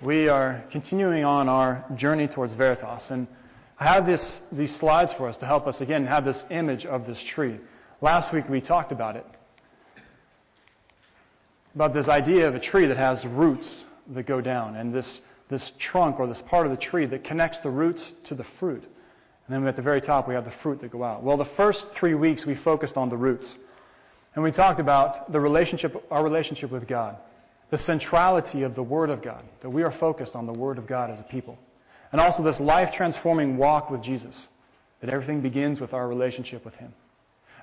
We are continuing on our journey towards Veritas, and I have this, these slides for us to help us again have this image of this tree. Last week we talked about it. About this idea of a tree that has roots that go down, and this, this trunk or this part of the tree that connects the roots to the fruit. And then at the very top we have the fruit that go out. Well, the first three weeks we focused on the roots. And we talked about the relationship, our relationship with God the centrality of the Word of God, that we are focused on the Word of God as a people. And also this life transforming walk with Jesus, that everything begins with our relationship with Him.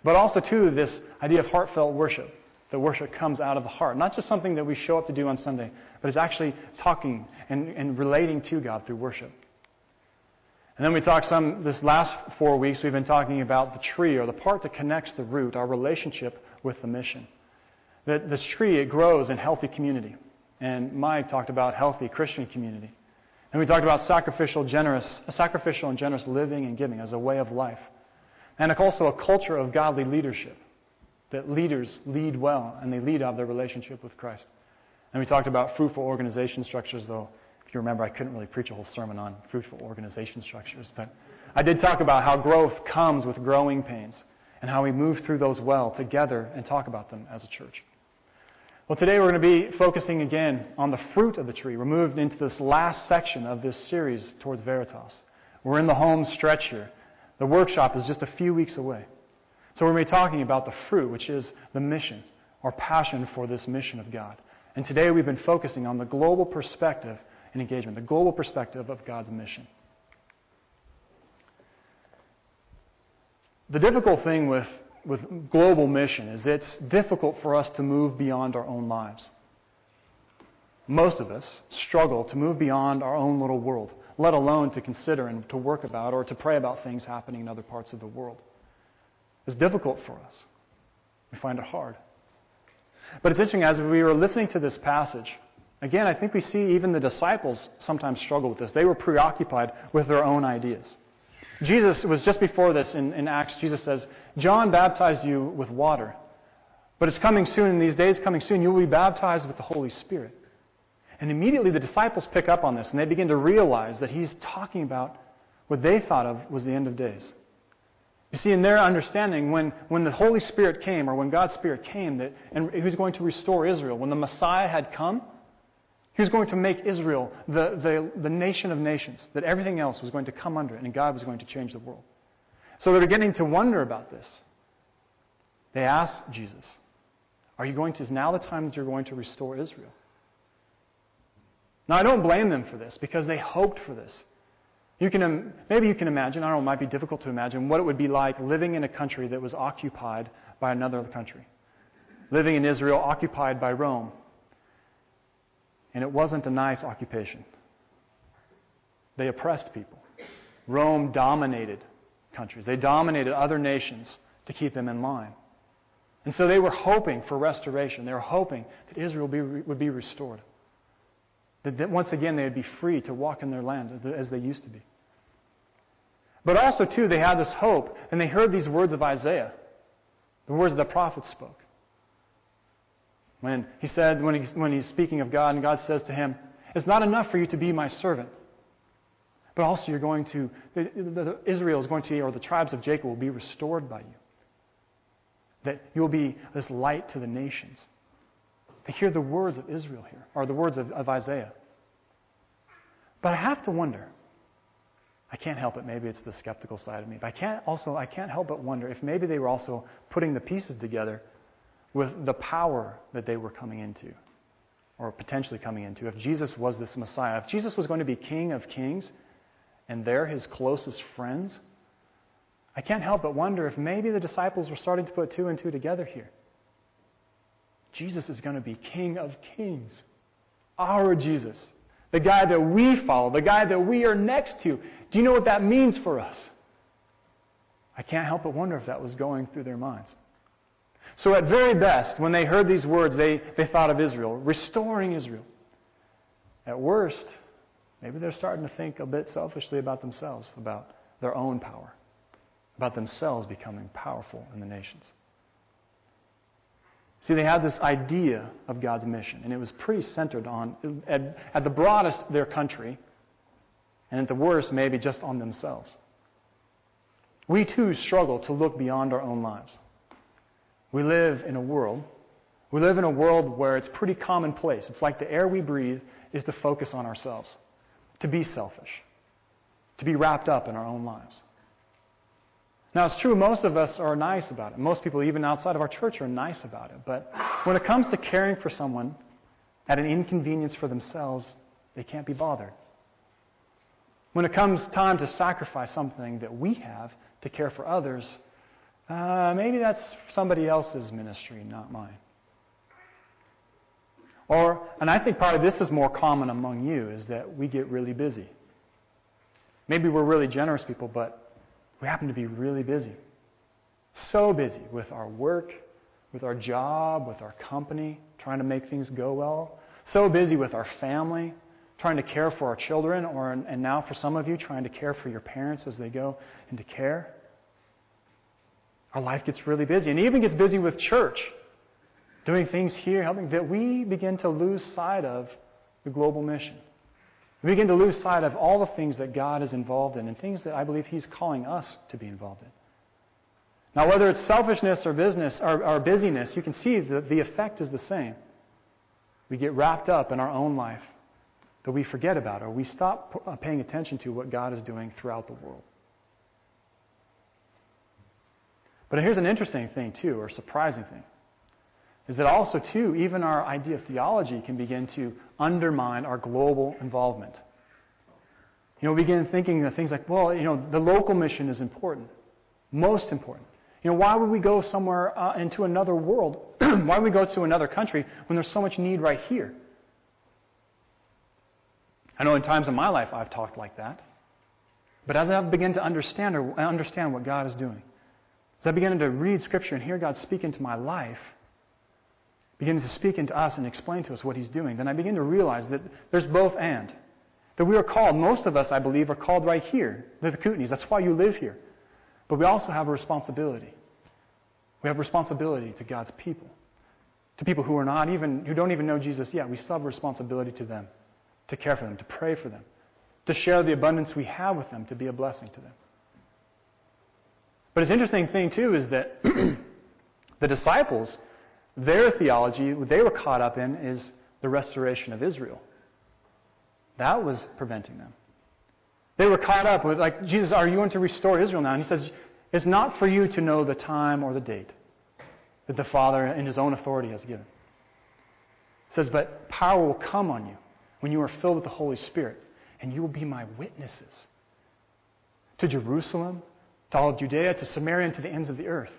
But also, too, this idea of heartfelt worship, that worship comes out of the heart. Not just something that we show up to do on Sunday, but it's actually talking and, and relating to God through worship. And then we talked some, this last four weeks, we've been talking about the tree or the part that connects the root, our relationship with the mission. That this tree, it grows in healthy community. And Mike talked about healthy Christian community. And we talked about sacrificial, generous, sacrificial and generous living and giving as a way of life. And also a culture of godly leadership. That leaders lead well and they lead out of their relationship with Christ. And we talked about fruitful organization structures, though if you remember, I couldn't really preach a whole sermon on fruitful organization structures. But I did talk about how growth comes with growing pains and how we move through those well together and talk about them as a church. Well, today we're going to be focusing again on the fruit of the tree. We're moved into this last section of this series towards Veritas. We're in the home stretch here. The workshop is just a few weeks away. So we're going to be talking about the fruit, which is the mission, our passion for this mission of God. And today we've been focusing on the global perspective and engagement, the global perspective of God's mission. The difficult thing with with global mission is it's difficult for us to move beyond our own lives. Most of us struggle to move beyond our own little world, let alone to consider and to work about or to pray about things happening in other parts of the world. It's difficult for us. We find it hard. But it's interesting, as we were listening to this passage, again, I think we see even the disciples sometimes struggle with this. They were preoccupied with their own ideas. Jesus was just before this in, in Acts, Jesus says, John baptized you with water, but it's coming soon, in these days coming soon, you will be baptized with the Holy Spirit. And immediately the disciples pick up on this and they begin to realize that he's talking about what they thought of was the end of days. You see, in their understanding, when, when the Holy Spirit came, or when God's Spirit came, that, and he was going to restore Israel, when the Messiah had come, he was going to make Israel the, the, the nation of nations, that everything else was going to come under it, and God was going to change the world. So they're beginning to wonder about this. They ask Jesus, Are you going to, is now the time that you're going to restore Israel? Now, I don't blame them for this because they hoped for this. You can, maybe you can imagine, I don't know, it might be difficult to imagine what it would be like living in a country that was occupied by another country. Living in Israel, occupied by Rome. And it wasn't a nice occupation. They oppressed people. Rome dominated countries. They dominated other nations to keep them in line. And so they were hoping for restoration. They were hoping that Israel be, would be restored. That, that once again they would be free to walk in their land as they used to be. But also, too, they had this hope, and they heard these words of Isaiah, the words the prophet spoke. When he said, when, he, when he's speaking of God, and God says to him, It's not enough for you to be my servant, but also you're going to, the, the, Israel is going to, or the tribes of Jacob will be restored by you. That you will be this light to the nations. They hear the words of Israel here, or the words of, of Isaiah. But I have to wonder. I can't help it. Maybe it's the skeptical side of me. But I can't also I can't help but wonder if maybe they were also putting the pieces together with the power that they were coming into, or potentially coming into. If Jesus was this Messiah, if Jesus was going to be King of Kings, and they're his closest friends, I can't help but wonder if maybe the disciples were starting to put two and two together here. Jesus is going to be King of Kings. Our Jesus. The guy that we follow, the guy that we are next to. Do you know what that means for us? I can't help but wonder if that was going through their minds. So at very best, when they heard these words, they, they thought of Israel, restoring Israel. At worst, maybe they're starting to think a bit selfishly about themselves, about their own power, about themselves becoming powerful in the nations. See, they had this idea of God's mission, and it was pretty centered on, at, at the broadest, their country, and at the worst, maybe just on themselves. We too struggle to look beyond our own lives. We live in a world, we live in a world where it's pretty commonplace. It's like the air we breathe is to focus on ourselves, to be selfish, to be wrapped up in our own lives. Now, it's true, most of us are nice about it. Most people, even outside of our church, are nice about it. But when it comes to caring for someone at an inconvenience for themselves, they can't be bothered. When it comes time to sacrifice something that we have to care for others, uh, maybe that's somebody else's ministry, not mine. Or, and I think probably this is more common among you, is that we get really busy. Maybe we're really generous people, but we happen to be really busy. So busy with our work, with our job, with our company, trying to make things go well. So busy with our family, trying to care for our children, or, and now for some of you, trying to care for your parents as they go into care. Our life gets really busy, and even gets busy with church, doing things here, helping, that we begin to lose sight of the global mission. We begin to lose sight of all the things that God is involved in and things that I believe He's calling us to be involved in. Now, whether it's selfishness or business or, or busyness, you can see that the effect is the same. We get wrapped up in our own life that we forget about or we stop uh, paying attention to what God is doing throughout the world. But here's an interesting thing, too, or surprising thing is that also, too, even our idea of theology can begin to undermine our global involvement. You know, we begin thinking of things like, well, you know, the local mission is important, most important. You know, why would we go somewhere uh, into another world? why would we go to another country when there's so much need right here? I know in times in my life I've talked like that. But as I begin to understand or understand what God is doing, as I begin to read Scripture and hear God speak into my life, begins to speak into us and explain to us what he's doing, then I begin to realize that there's both and. That we are called, most of us, I believe, are called right here, the Kootenays. That's why you live here. But we also have a responsibility. We have responsibility to God's people. To people who are not even, who don't even know Jesus yet. We still have a responsibility to them. To care for them, to pray for them. To share the abundance we have with them, to be a blessing to them. But it's interesting thing too is that the disciples, their theology, what they were caught up in, is the restoration of Israel. That was preventing them. They were caught up with, like, Jesus, are you going to restore Israel now? And he says, it's not for you to know the time or the date that the Father in his own authority has given. He says, but power will come on you when you are filled with the Holy Spirit, and you will be my witnesses to Jerusalem, to all Judea, to Samaria, and to the ends of the earth.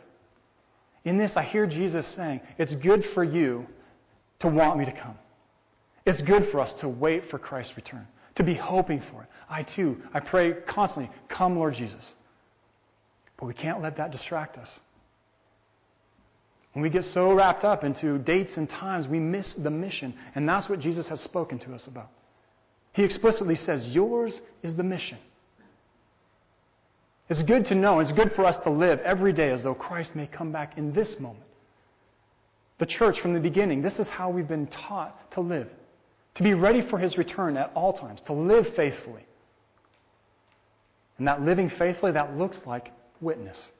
In this, I hear Jesus saying, It's good for you to want me to come. It's good for us to wait for Christ's return, to be hoping for it. I too, I pray constantly, Come, Lord Jesus. But we can't let that distract us. When we get so wrapped up into dates and times, we miss the mission. And that's what Jesus has spoken to us about. He explicitly says, Yours is the mission. It's good to know, it's good for us to live every day as though Christ may come back in this moment. The church from the beginning, this is how we've been taught to live. To be ready for his return at all times, to live faithfully. And that living faithfully, that looks like witness.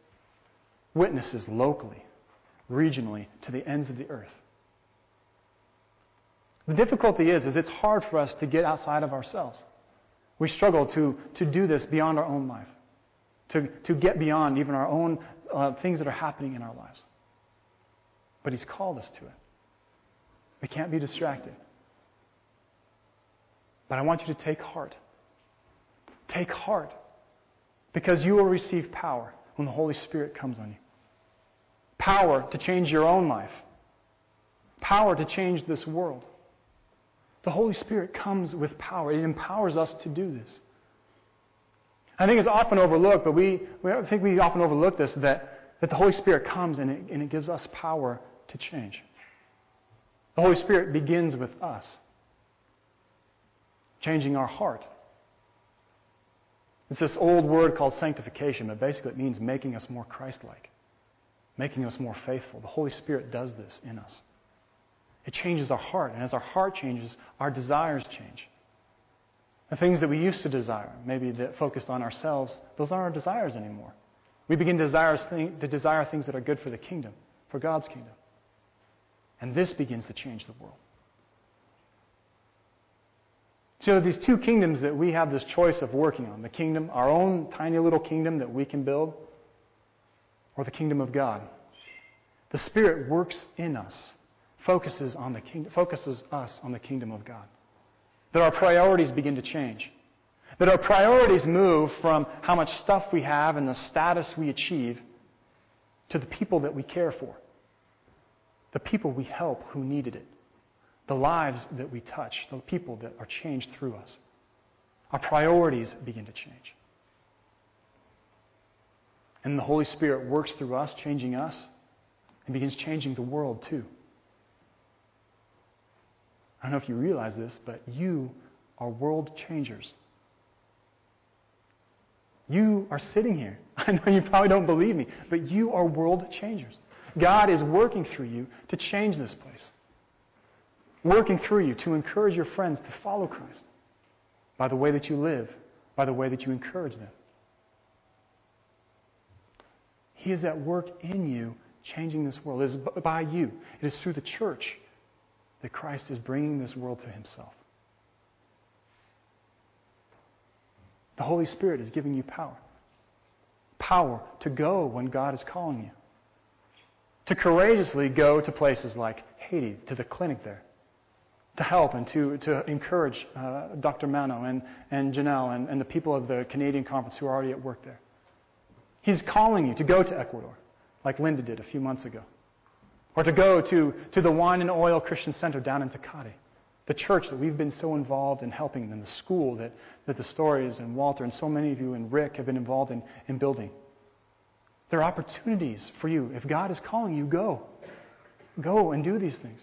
Witnesses locally, regionally, to the ends of the earth. The difficulty is, is it's hard for us to get outside of ourselves. We struggle to, to do this beyond our own life to, to get beyond even our own uh, things that are happening in our lives. But He's called us to it. We can't be distracted. But I want you to take heart. Take heart. Because you will receive power when the Holy Spirit comes on you. Power to change your own life. Power to change this world. The Holy Spirit comes with power. It empowers us to do this. I think it's often overlooked, but we, we I think we often overlook this that, that the Holy Spirit comes and it, and it gives us power to change. The Holy Spirit begins with us, changing our heart. It's this old word called sanctification, but basically it means making us more Christ like. making us more faithful. The Holy Spirit does this in us. It changes our heart, and as our heart changes, our desires change. The things that we used to desire, maybe that focused on ourselves, those aren't our desires anymore. We begin to desire, things that are good for the kingdom, for God's kingdom. And this begins to change the world. So these two kingdoms that we have this choice of working on, the kingdom, our own tiny little kingdom that we can build, or the kingdom of God. The Spirit works in us, focuses on the kingdom, focuses us on the kingdom of God. That our priorities begin to change. That our priorities move from how much stuff we have and the status we achieve to the people that we care for. The people we help who needed it. The lives that we touch. The people that are changed through us. Our priorities begin to change. And the Holy Spirit works through us, changing us, and begins changing the world too. I don't know if you realize this, but you are world changers. You are sitting here. I know you probably don't believe me, but you are world changers. God is working through you to change this place. Working through you to encourage your friends to follow Christ by the way that you live, by the way that you encourage them. He is at work in you, changing this world. It is by you. It is through the church that Christ is bringing this world to himself. The Holy Spirit is giving you power. Power to go when God is calling you. To courageously go to places like Haiti, to the clinic there. To help and to, to encourage uh, Dr. Mano and, and Janelle and, and the people of the Canadian conference who are already at work there. He's calling you to go to Ecuador, like Linda did a few months ago. Or to go to, to the Wine and Oil Christian Center down in Tecate, the church that we've been so involved in helping, and the school that, that the stories and Walter and so many of you and Rick have been involved in, in building. There are opportunities for you. If God is calling you, go. Go and do these things.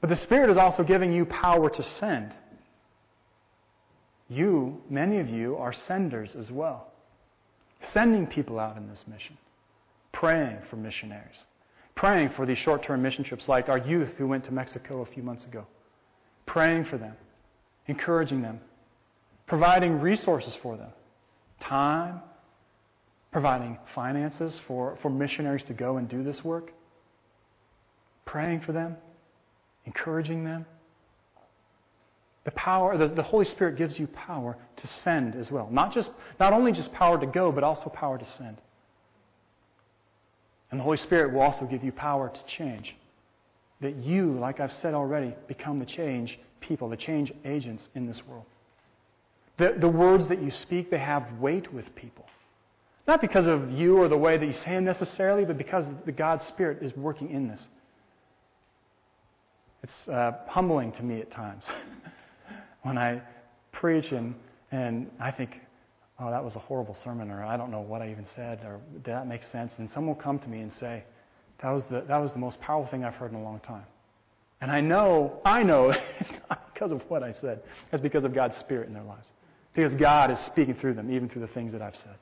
But the Spirit is also giving you power to send. You, many of you, are senders as well sending people out in this mission, praying for missionaries, praying for these short term mission trips like our youth who went to Mexico a few months ago, praying for them, encouraging them, providing resources for them, time, providing finances for, for missionaries to go and do this work, praying for them, encouraging them. The power, the, the Holy Spirit gives you power to send as well. Not just, not only just power to go, but also power to send. And the Holy Spirit will also give you power to change. That you, like I've said already, become the change people, the change agents in this world. The, the words that you speak, they have weight with people. Not because of you or the way that you say them necessarily, but because the God's Spirit is working in this. It's uh, humbling to me at times. when I preach and, and I think, oh, that was a horrible sermon, or I don't know what I even said, or did that make sense? And someone will come to me and say, that was the, that was the most powerful thing I've heard in a long time. And I know, I know it's not because of what I said. It's because of God's Spirit in their lives. Because God is speaking through them, even through the things that I've said.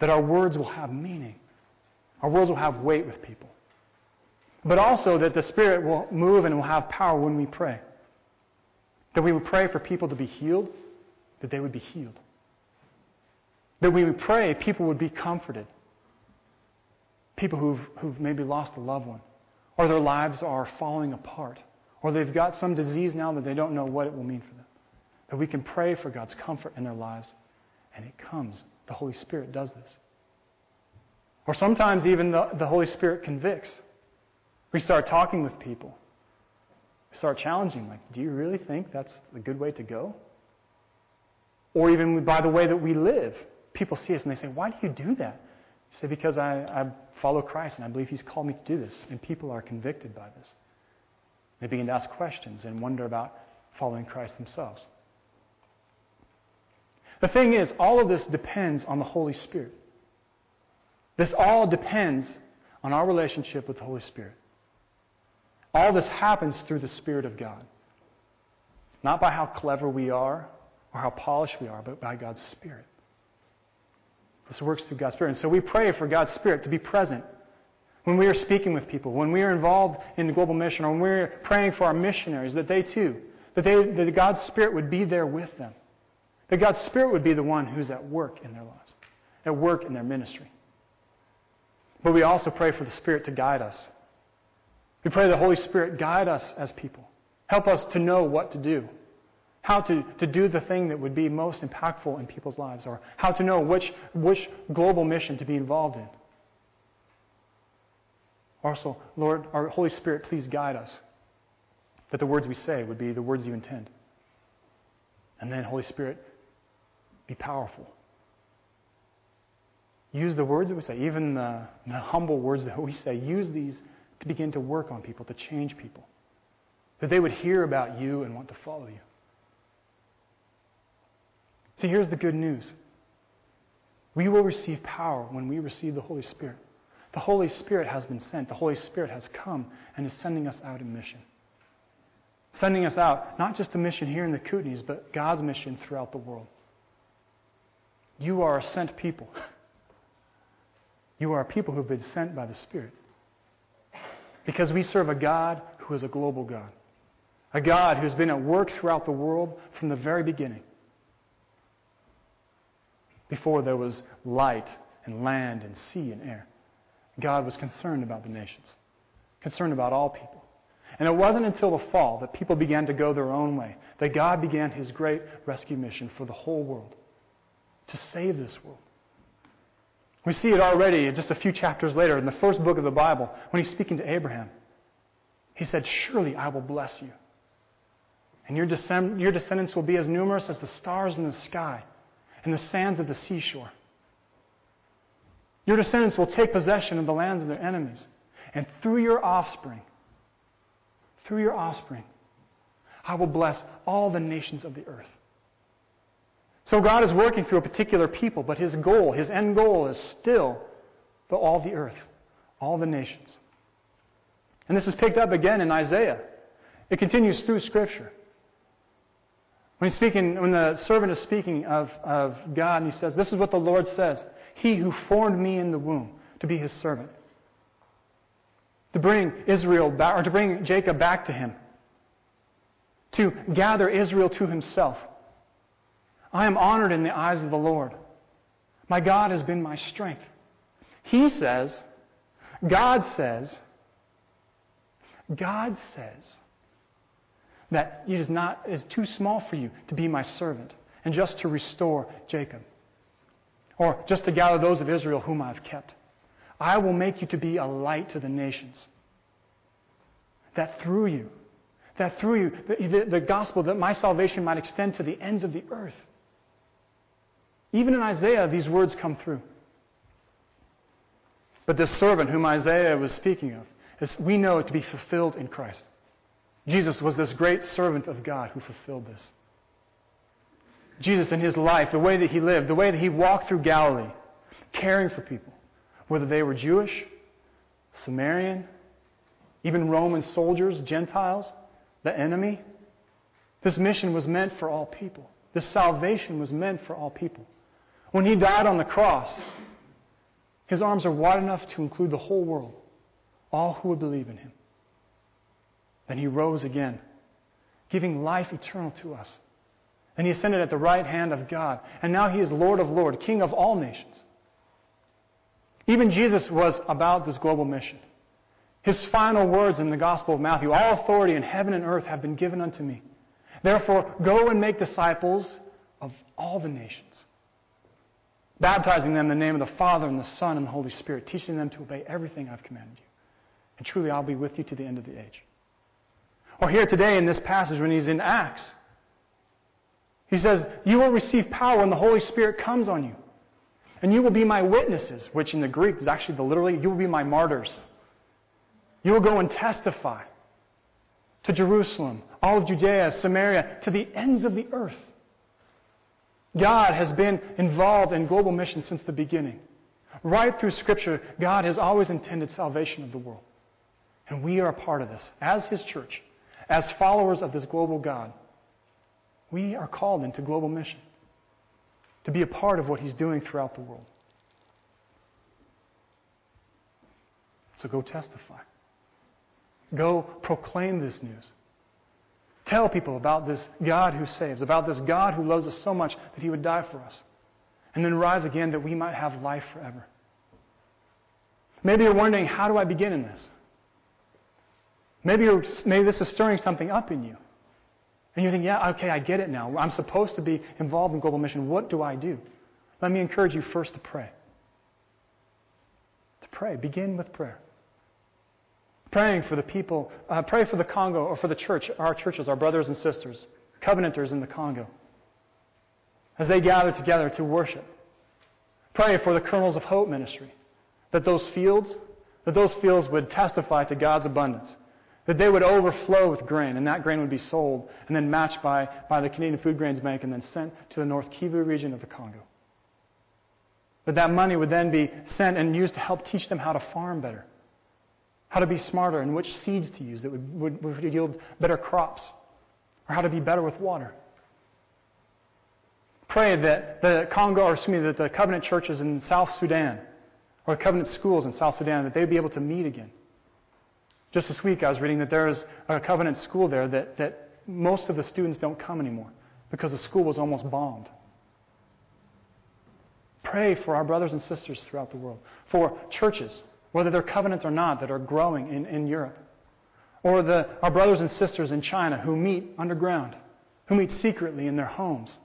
That our words will have meaning. Our words will have weight with people. But also that the Spirit will move and will have power when we pray. That we would pray for people to be healed, that they would be healed. That we pray people would be comforted. People who've, who've maybe lost a loved one, or their lives are falling apart, or they've got some disease now that they don't know what it will mean for them. That we can pray for God's comfort in their lives, and it comes. The Holy Spirit does this. Or sometimes even the, the Holy Spirit convicts. We start talking with people We start challenging, like, do you really think that's a good way to go? Or even by the way that we live, people see us and they say, why do you do that? You say, because I, I follow Christ and I believe He's called me to do this. And people are convicted by this. They begin to ask questions and wonder about following Christ themselves. The thing is, all of this depends on the Holy Spirit. This all depends on our relationship with the Holy Spirit. All this happens through the Spirit of God. Not by how clever we are or how polished we are, but by God's Spirit. This works through God's Spirit. And so we pray for God's Spirit to be present when we are speaking with people, when we are involved in the global mission, or when we're praying for our missionaries, that they too, that, they, that God's Spirit would be there with them. That God's Spirit would be the one who's at work in their lives, at work in their ministry. But we also pray for the Spirit to guide us. We pray the Holy Spirit guide us as people. Help us to know what to do. How to, to do the thing that would be most impactful in people's lives, or how to know which, which global mission to be involved in. Also, Lord, our Holy Spirit, please guide us that the words we say would be the words you intend. And then, Holy Spirit, be powerful. Use the words that we say, even the, the humble words that we say, use these to begin to work on people, to change people. That they would hear about you and want to follow you. See, here's the good news. We will receive power when we receive the Holy Spirit. The Holy Spirit has been sent. The Holy Spirit has come and is sending us out in mission. Sending us out, not just a mission here in the Kootenays, but God's mission throughout the world. You are a sent people. You are a people who have been sent by the Spirit. Because we serve a God who is a global God. A God who has been at work throughout the world from the very beginning. Before there was light and land and sea and air. God was concerned about the nations, concerned about all people. And it wasn't until the fall that people began to go their own way that God began his great rescue mission for the whole world to save this world. We see it already just a few chapters later in the first book of the Bible when he's speaking to Abraham. He said, Surely I will bless you. And your, descend- your descendants will be as numerous as the stars in the sky and the sands of the seashore. Your descendants will take possession of the lands of their enemies. And through your offspring, through your offspring, I will bless all the nations of the earth. So God is working through a particular people, but his goal, his end goal is still the, all the earth, all the nations. And this is picked up again in Isaiah. It continues through Scripture. When he's speaking, when the servant is speaking of, of God, and he says, This is what the Lord says. He who formed me in the womb to be his servant. To bring Israel back, or to bring Jacob back to him. To gather Israel to himself. I am honored in the eyes of the Lord. My God has been my strength. He says, God says, God says that it is not is too small for you to be my servant and just to restore Jacob or just to gather those of Israel whom I've kept. I will make you to be a light to the nations. That through you, that through you, the, the, the, gospel, that my salvation might extend to the ends of the earth. Even in Isaiah, these words come through. But this servant whom Isaiah was speaking of, is, we know it to be fulfilled in Christ. Jesus was this great servant of God who fulfilled this. Jesus in his life, the way that he lived, the way that he walked through Galilee, caring for people, whether they were Jewish, Samaritan, even Roman soldiers, Gentiles, the enemy. This mission was meant for all people. This salvation was meant for all people. When he died on the cross, his arms are wide enough to include the whole world, all who would believe in him. Then he rose again, giving life eternal to us. And he ascended at the right hand of God. And now he is Lord of Lords, King of all nations. Even Jesus was about this global mission. His final words in the Gospel of Matthew All authority in heaven and earth have been given unto me. Therefore, go and make disciples of all the nations, baptizing them in the name of the Father and the Son and the Holy Spirit, teaching them to obey everything I've commanded you. And truly, I'll be with you to the end of the age. Or here today in this passage when he's in Acts, he says, You will receive power when the Holy Spirit comes on you. And you will be my witnesses, which in the Greek is actually the literally, you will be my martyrs. You will go and testify to Jerusalem, all of Judea, Samaria, to the ends of the earth. God has been involved in global mission since the beginning. Right through Scripture, God has always intended salvation of the world. And we are a part of this as His church, as followers of this global God, we are called into global mission to be a part of what He's doing throughout the world. So go testify. Go proclaim this news. Tell people about this God who saves, about this God who loves us so much that He would die for us, and then rise again that we might have life forever. Maybe you're wondering, how do I begin in this? Maybe, maybe this is stirring something up in you. And you think, yeah, okay, I get it now. I'm supposed to be involved in global mission. What do I do? Let me encourage you first to pray. To pray. Begin with prayer. Praying for the people, uh, pray for the Congo or for the church, our churches, our brothers and sisters, covenanters in the Congo, as they gather together to worship. Pray for the Kernels of Hope ministry, that those fields, that those fields would testify to God's abundance that they would overflow with grain, and that grain would be sold and then matched by, by the Canadian Foodgrains Bank and then sent to the North Kivu region of the Congo. But that money would then be sent and used to help teach them how to farm better, how to be smarter, and which seeds to use that would, would, would yield better crops, or how to be better with water. Pray that the Congo, or excuse me, that the covenant churches in South Sudan, or covenant schools in South Sudan, that they'd be able to meet again just this week, I was reading that there is a covenant school there that, that most of the students don't come anymore because the school was almost bombed. Pray for our brothers and sisters throughout the world, for churches, whether they're covenant or not, that are growing in, in Europe, or the, our brothers and sisters in China who meet underground, who meet secretly in their homes.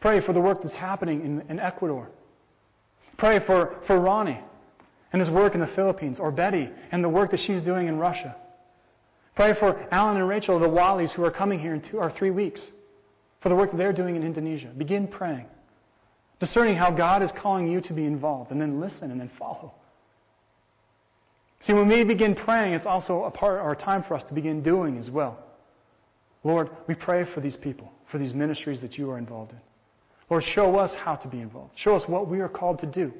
Pray for the work that's happening in, in Ecuador. Pray for, for Ronnie and his work in the Philippines, or Betty and the work that she's doing in Russia. Pray for Alan and Rachel, the Wallies, who are coming here in two or three weeks, for the work that they're doing in Indonesia. Begin praying, discerning how God is calling you to be involved, and then listen and then follow. See, when we begin praying, it's also a part or a time for us to begin doing as well. Lord, we pray for these people, for these ministries that you are involved in. Lord, show us how to be involved. Show us what we are called to do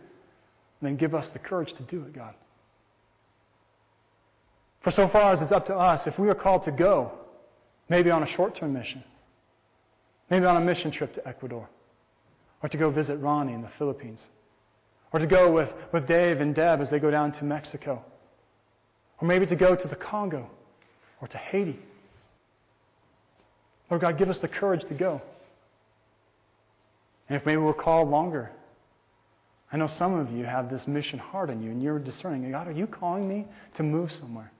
and then give us the courage to do it, God. For so far as it's up to us, if we are called to go, maybe on a short term mission, maybe on a mission trip to Ecuador, or to go visit Ronnie in the Philippines, or to go with, with Dave and Deb as they go down to Mexico, or maybe to go to the Congo, or to Haiti. Lord God, give us the courage to go. And if maybe we're called longer, I know some of you have this mission heart in you, and you're discerning God, are you calling me to move somewhere?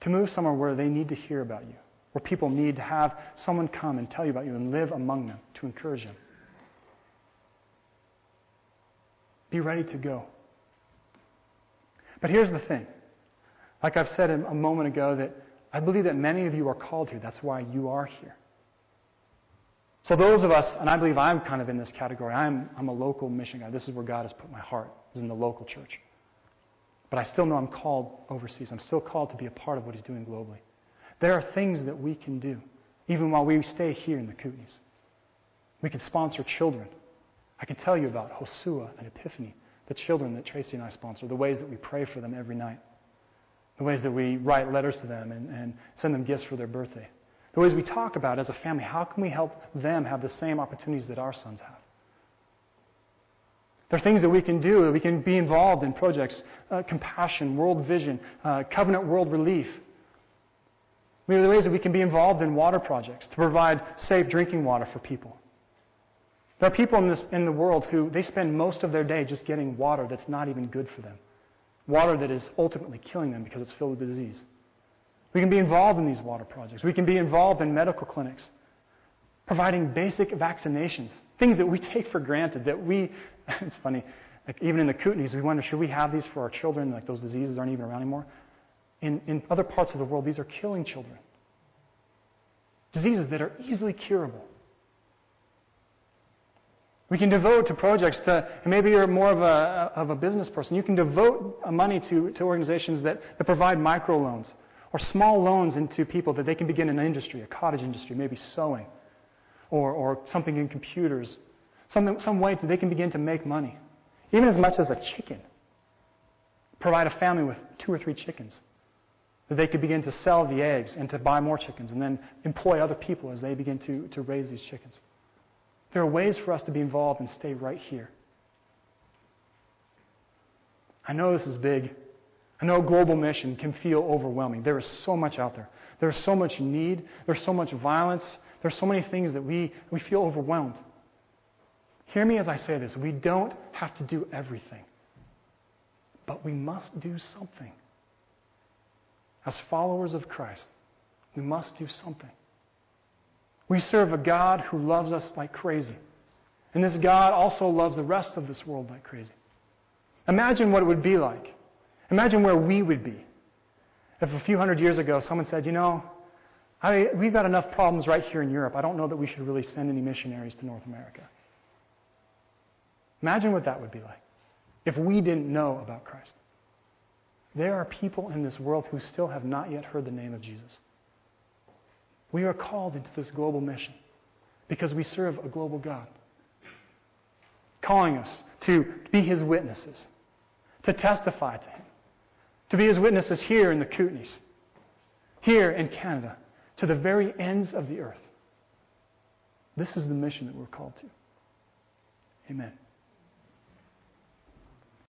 To move somewhere where they need to hear about you, where people need to have someone come and tell you about you and live among them to encourage them. Be ready to go. But here's the thing. Like I've said a moment ago, that I believe that many of you are called here. That's why you are here. So those of us, and I believe I'm kind of in this category, I'm, I'm a local mission guy. This is where God has put my heart, is in the local church. But I still know I'm called overseas. I'm still called to be a part of what He's doing globally. There are things that we can do, even while we stay here in the Kootenays. We can sponsor children. I can tell you about Hosua and Epiphany, the children that Tracy and I sponsor, the ways that we pray for them every night, the ways that we write letters to them and, and send them gifts for their birthday. The ways we talk about as a family, how can we help them have the same opportunities that our sons have? There are things that we can do. That We can be involved in projects, uh, compassion, world vision, uh, covenant world relief. There are ways that we can be involved in water projects to provide safe drinking water for people. There are people in, this, in the world who they spend most of their day just getting water that's not even good for them. Water that is ultimately killing them because it's filled with disease. We can be involved in these water projects. We can be involved in medical clinics, providing basic vaccinations, things that we take for granted that we, it's funny, like even in the Kootenays, we wonder, should we have these for our children? Like those diseases aren't even around anymore. In, in other parts of the world, these are killing children. Diseases that are easily curable. We can devote to projects to, maybe you're more of a, of a business person, you can devote money to, to organizations that, that provide microloans or small loans into people that they can begin an industry, a cottage industry, maybe sewing, or, or something in computers, some, some way that they can begin to make money, even as much as a chicken. Provide a family with two or three chickens. That they could begin to sell the eggs and to buy more chickens and then employ other people as they begin to, to raise these chickens. There are ways for us to be involved and stay right here. I know this is big. I know global mission can feel overwhelming. There is so much out there. There's so much need. There's so much violence. There's so many things that we, we feel overwhelmed. Hear me as I say this. We don't have to do everything, but we must do something. As followers of Christ, we must do something. We serve a God who loves us like crazy. And this God also loves the rest of this world like crazy. Imagine what it would be like. Imagine where we would be if a few hundred years ago someone said, you know, I, we've got enough problems right here in Europe. I don't know that we should really send any missionaries to North America. Imagine what that would be like if we didn't know about Christ. There are people in this world who still have not yet heard the name of Jesus. We are called into this global mission because we serve a global God, calling us to be his witnesses, to testify to him, to be his witnesses here in the Kootenays, here in Canada, to the very ends of the earth. This is the mission that we're called to. Amen.